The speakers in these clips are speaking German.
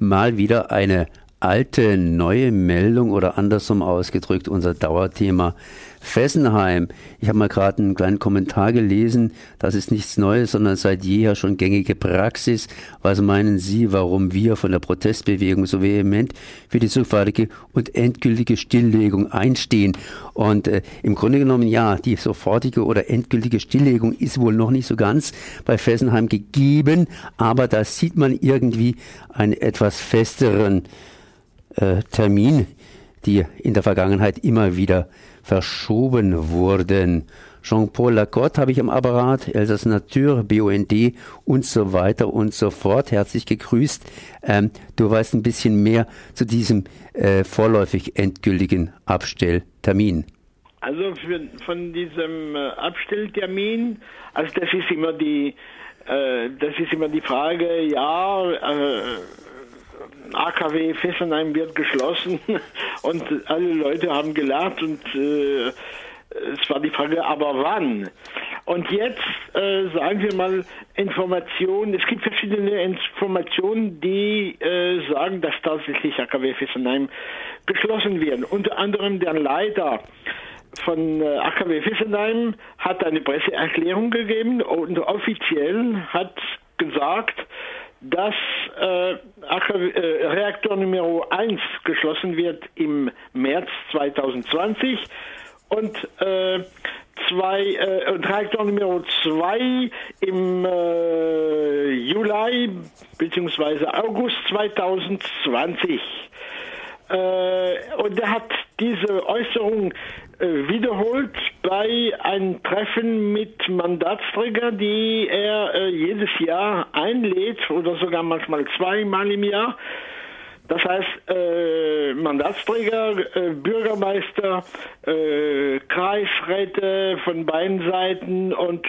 mal wieder eine alte, neue Meldung oder andersrum ausgedrückt unser Dauerthema Fessenheim. Ich habe mal gerade einen kleinen Kommentar gelesen. Das ist nichts Neues, sondern seit jeher schon gängige Praxis. Was meinen Sie, warum wir von der Protestbewegung so vehement für die sofortige und endgültige Stilllegung einstehen? Und äh, im Grunde genommen, ja, die sofortige oder endgültige Stilllegung ist wohl noch nicht so ganz bei Fessenheim gegeben, aber da sieht man irgendwie einen etwas festeren äh, Termin, die in der Vergangenheit immer wieder verschoben wurden. Jean-Paul Lacotte habe ich am Apparat, Elsass Natur, BUND und so weiter und so fort. Herzlich gegrüßt. Ähm, du weißt ein bisschen mehr zu diesem äh, vorläufig endgültigen Abstelltermin. Also für, von diesem äh, Abstelltermin, also das ist immer die, äh, das ist immer die Frage, ja, äh, AKW Fessenheim wird geschlossen und alle Leute haben gelacht und äh, es war die Frage, aber wann? Und jetzt äh, sagen wir mal Informationen. Es gibt verschiedene Informationen, die äh, sagen, dass tatsächlich AKW Fessenheim geschlossen werden. Unter anderem der Leiter von äh, AKW Fessenheim hat eine Presseerklärung gegeben und offiziell hat gesagt, dass äh, äh, Reaktor Nummer 1 geschlossen wird im März 2020 und äh, zwei, äh, Reaktor Nummer 2 im äh, Juli bzw. August 2020. Äh, und er hat diese Äußerung wiederholt bei einem Treffen mit Mandatsträgern, die er äh, jedes Jahr einlädt oder sogar manchmal zweimal im Jahr. Das heißt, äh, Mandatsträger, äh, Bürgermeister, äh, Kreisräte von beiden Seiten und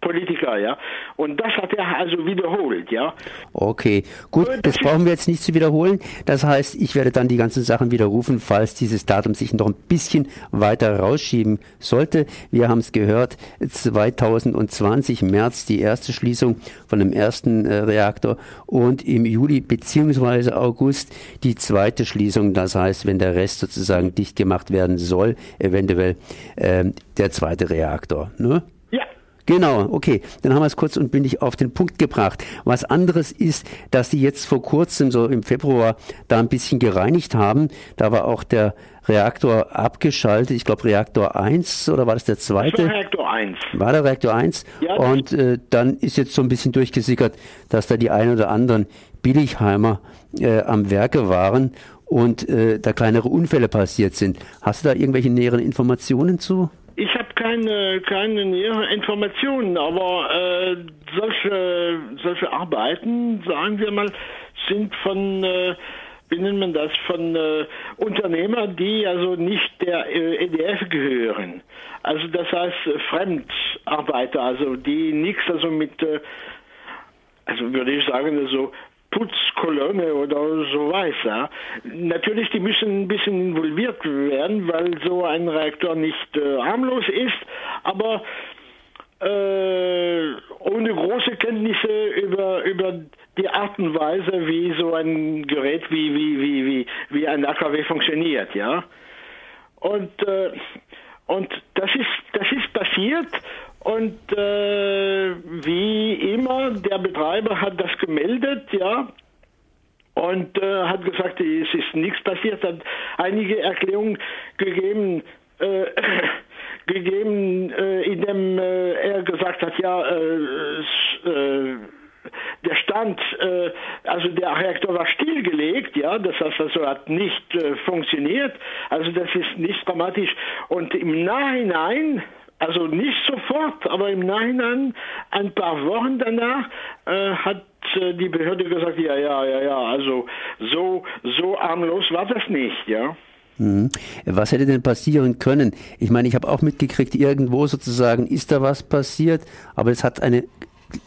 Politiker, ja. Und das hat er also wiederholt, ja. Okay, gut, das, brauchen wir jetzt nicht zu wiederholen. Das heißt, ich werde dann die ganzen Sachen widerrufen, falls dieses Datum sich noch ein bisschen weiter rausschieben sollte. Wir haben es gehört, 2020 März die erste Schließung von dem ersten äh, Reaktor und im Juli beziehungsweise August die zweite Schließung. Das heißt, wenn der Rest sozusagen dicht gemacht werden soll, eventuell äh, der zweite Reaktor. Ne? Genau, okay. Dann haben wir es kurz und bündig auf den Punkt gebracht. Was anderes ist, dass sie jetzt vor kurzem, so im Februar, da ein bisschen gereinigt haben. Da war auch der Reaktor abgeschaltet. Ich glaube Reaktor 1 oder war das der zweite? Das war Reaktor 1. War der Reaktor 1? Ja, und äh, dann ist jetzt so ein bisschen durchgesickert, dass da die ein oder anderen Billigheimer äh, am Werke waren und äh, da kleinere Unfälle passiert sind. Hast du da irgendwelche näheren Informationen zu? Keine, keine näheren Informationen, aber äh, solche, solche Arbeiten, sagen wir mal, sind von, äh, wie nennt man das, von äh, Unternehmern, die also nicht der äh, EDF gehören. Also das heißt äh, Fremdarbeiter, also die nichts also mit, äh, also würde ich sagen, also Putzkolonne oder so weiß. Ja. Natürlich, die müssen ein bisschen involviert werden, weil so ein Reaktor nicht äh, harmlos ist, aber äh, ohne große Kenntnisse über, über die Art und Weise, wie so ein Gerät wie, wie, wie, wie, wie ein AKW funktioniert, ja. Und, äh, und das ist, das ist passiert und äh, wie immer, der Betreiber hat das gemeldet, ja, und äh, hat gesagt, es ist nichts passiert, hat einige Erklärungen gegeben, äh, gegeben, äh, in dem äh, er gesagt hat, ja, äh, äh, der Stand, also der Reaktor war stillgelegt, ja, das heißt also hat nicht funktioniert, also das ist nicht dramatisch. Und im Nachhinein also nicht sofort, aber im Nachhinein, ein paar Wochen danach, äh, hat äh, die Behörde gesagt, ja, ja, ja, ja, also so, so armlos war das nicht, ja. Mhm. Was hätte denn passieren können? Ich meine, ich habe auch mitgekriegt, irgendwo sozusagen ist da was passiert, aber es hat eine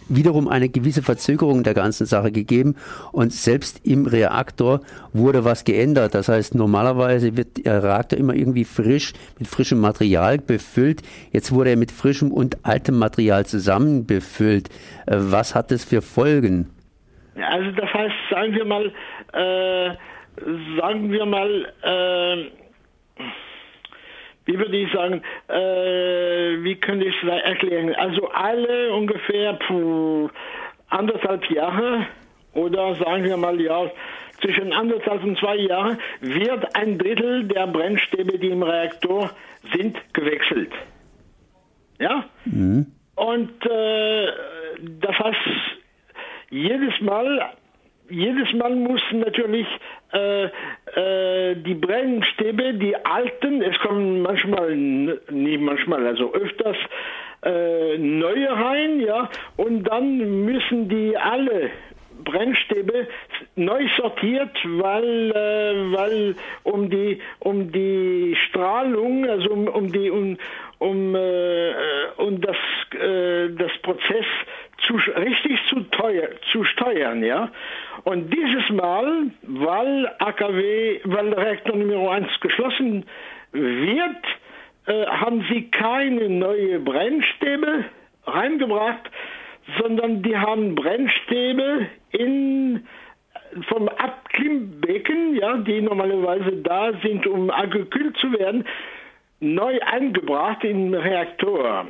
wiederum eine gewisse Verzögerung der ganzen Sache gegeben und selbst im Reaktor wurde was geändert. Das heißt, normalerweise wird der Reaktor immer irgendwie frisch mit frischem Material befüllt. Jetzt wurde er mit frischem und altem Material zusammen befüllt. Äh, was hat das für Folgen? Also das heißt, sagen wir mal, äh, sagen wir mal, äh, wie würde ich sagen, äh, wie könnte ich es erklären? Also alle ungefähr puh, anderthalb Jahre oder sagen wir mal ja zwischen anderthalb und zwei Jahren wird ein Drittel der Brennstäbe, die im Reaktor sind, gewechselt. Ja? Mhm. Und äh, das heißt, jedes Mal, jedes Mal muss natürlich äh, äh, die Brennstäbe, die alten, es kommen manchmal, nicht manchmal, also öfters äh, neue rein, ja, und dann müssen die alle Brennstäbe neu sortiert, weil, äh, weil um die um die Strahlung, also um, um die um, um, äh, um das äh, das Prozess zu, richtig zu teuer zu steuern, ja. Und dieses Mal, weil AKW, weil Reaktor Nummer 1 geschlossen wird, äh, haben sie keine neue Brennstäbe reingebracht, sondern die haben Brennstäbe in vom Abklimbecken, ja, die normalerweise da sind, um gekühlt zu werden, neu eingebracht in den Reaktor.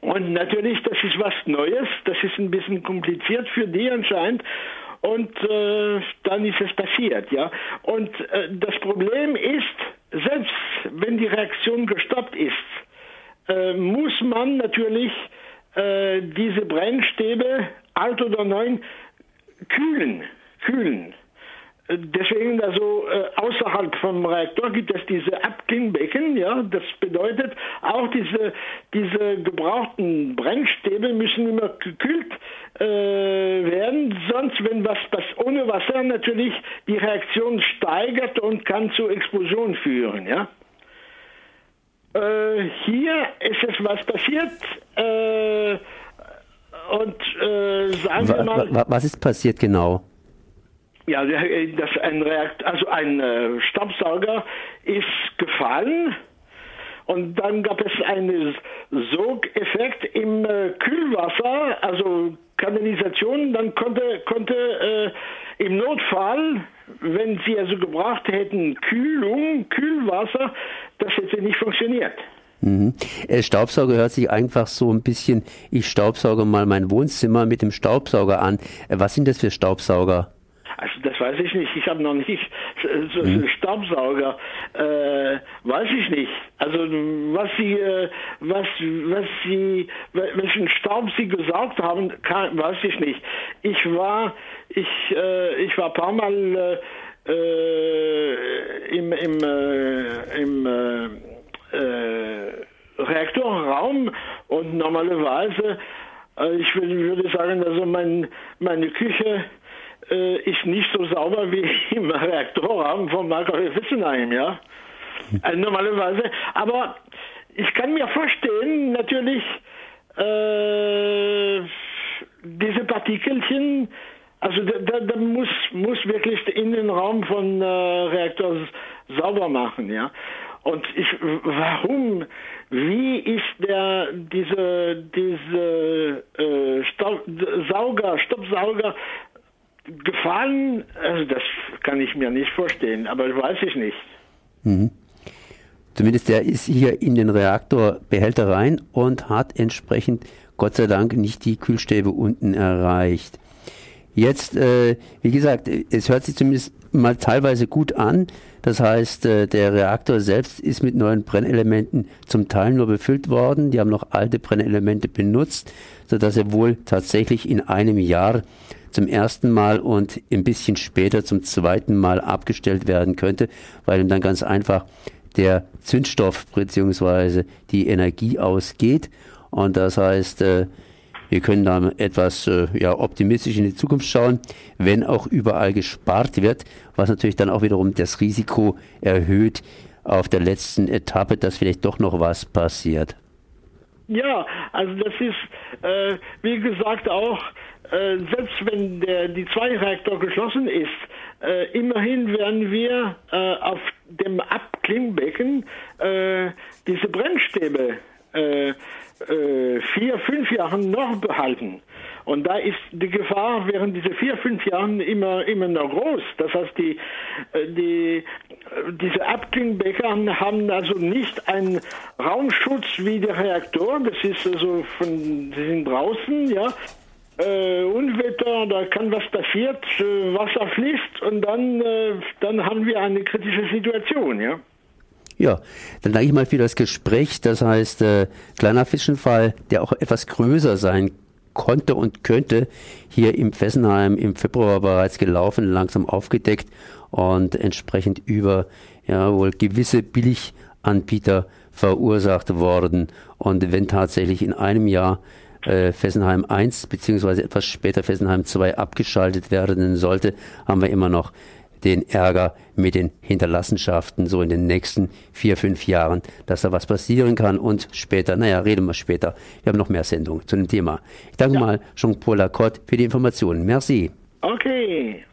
Und natürlich, das ist was Neues, das ist ein bisschen kompliziert für die anscheinend. Und äh, dann ist es passiert, ja. Und äh, das Problem ist, selbst wenn die Reaktion gestoppt ist, äh, muss man natürlich äh, diese Brennstäbe, alt oder neu, kühlen, kühlen. Deswegen also äh, außerhalb vom Reaktor gibt es diese Abklingbecken, ja, das bedeutet auch diese, diese gebrauchten Brennstäbe müssen immer gekühlt äh, werden, sonst wenn was passiert, ohne Wasser natürlich die Reaktion steigert und kann zu Explosion führen, ja. Äh, hier ist es was passiert, äh, und äh, sagen wir mal. Was ist passiert genau? Ja, äh, das ein Reakt, also ein äh, Staubsauger ist gefallen und dann gab es einen Sogeffekt im äh, Kühlwasser, also Kanalisation. Dann konnte, konnte äh, im Notfall, wenn sie also gebracht hätten Kühlung, Kühlwasser, das hätte nicht funktioniert. Mhm. Äh, Staubsauger hört sich einfach so ein bisschen, ich staubsauge mal mein Wohnzimmer mit dem Staubsauger an. Äh, was sind das für Staubsauger? Also das weiß ich nicht. Ich habe noch nicht so mhm. Staubsauger. Äh, weiß ich nicht. Also was sie, äh, was, was sie, welchen Staub sie gesaugt haben, kann, weiß ich nicht. Ich war, ich, äh, ich war ein paar Mal äh, äh, im, im, im Reaktorraum und normalerweise, ich würde sagen, also mein, meine Küche äh, ist nicht so sauber wie im Reaktorraum von Margaret Wissenheim, ja. Also normalerweise. Aber ich kann mir vorstellen, natürlich, äh, diese Partikelchen, also da, da, muss, muss wirklich den Innenraum von äh, Reaktor sauber machen, ja. Und ich, warum, wie ist der, diese, diese äh, Staub, Sauger, Stoppsauger gefallen, also das kann ich mir nicht vorstellen, aber weiß ich nicht. Mhm. Zumindest der ist hier in den Reaktorbehälter rein und hat entsprechend Gott sei Dank nicht die Kühlstäbe unten erreicht. Jetzt, äh, wie gesagt, es hört sich zumindest mal teilweise gut an. Das heißt, äh, der Reaktor selbst ist mit neuen Brennelementen zum Teil nur befüllt worden. Die haben noch alte Brennelemente benutzt, sodass er wohl tatsächlich in einem Jahr zum ersten Mal und ein bisschen später zum zweiten Mal abgestellt werden könnte, weil ihm dann ganz einfach der Zündstoff bzw. die Energie ausgeht. Und das heißt, äh, wir können da etwas äh, ja, optimistisch in die Zukunft schauen, wenn auch überall gespart wird, was natürlich dann auch wiederum das Risiko erhöht auf der letzten Etappe, dass vielleicht doch noch was passiert. Ja, also das ist, äh, wie gesagt, auch äh, selbst wenn der, die zwei Reaktor geschlossen ist, äh, immerhin werden wir äh, auf dem Abklingbecken äh, diese Brennstäbe äh, vier, fünf Jahre noch behalten. Und da ist die Gefahr während dieser vier, fünf Jahren immer, immer noch groß. Das heißt, die, äh, die, diese Abklingbecker haben also nicht einen Raumschutz wie der Reaktor. Das ist also von, sie sind draußen, ja. Äh, Unwetter, da kann was passiert, äh, Wasser fließt und dann, äh, dann haben wir eine kritische Situation, ja. Ja, dann danke ich mal für das Gespräch. Das heißt, äh, kleiner Fischenfall, der auch etwas größer sein konnte und könnte, hier im Fessenheim im Februar bereits gelaufen, langsam aufgedeckt und entsprechend über ja wohl gewisse Billiganbieter verursacht worden. Und wenn tatsächlich in einem Jahr äh, Fessenheim 1 beziehungsweise etwas später Fessenheim 2 abgeschaltet werden sollte, haben wir immer noch den Ärger mit den Hinterlassenschaften so in den nächsten vier, fünf Jahren, dass da was passieren kann und später, naja, reden wir später. Wir haben noch mehr Sendungen zu dem Thema. Ich danke ja. mal Jean-Paul Lacotte für die Informationen. Merci. Okay.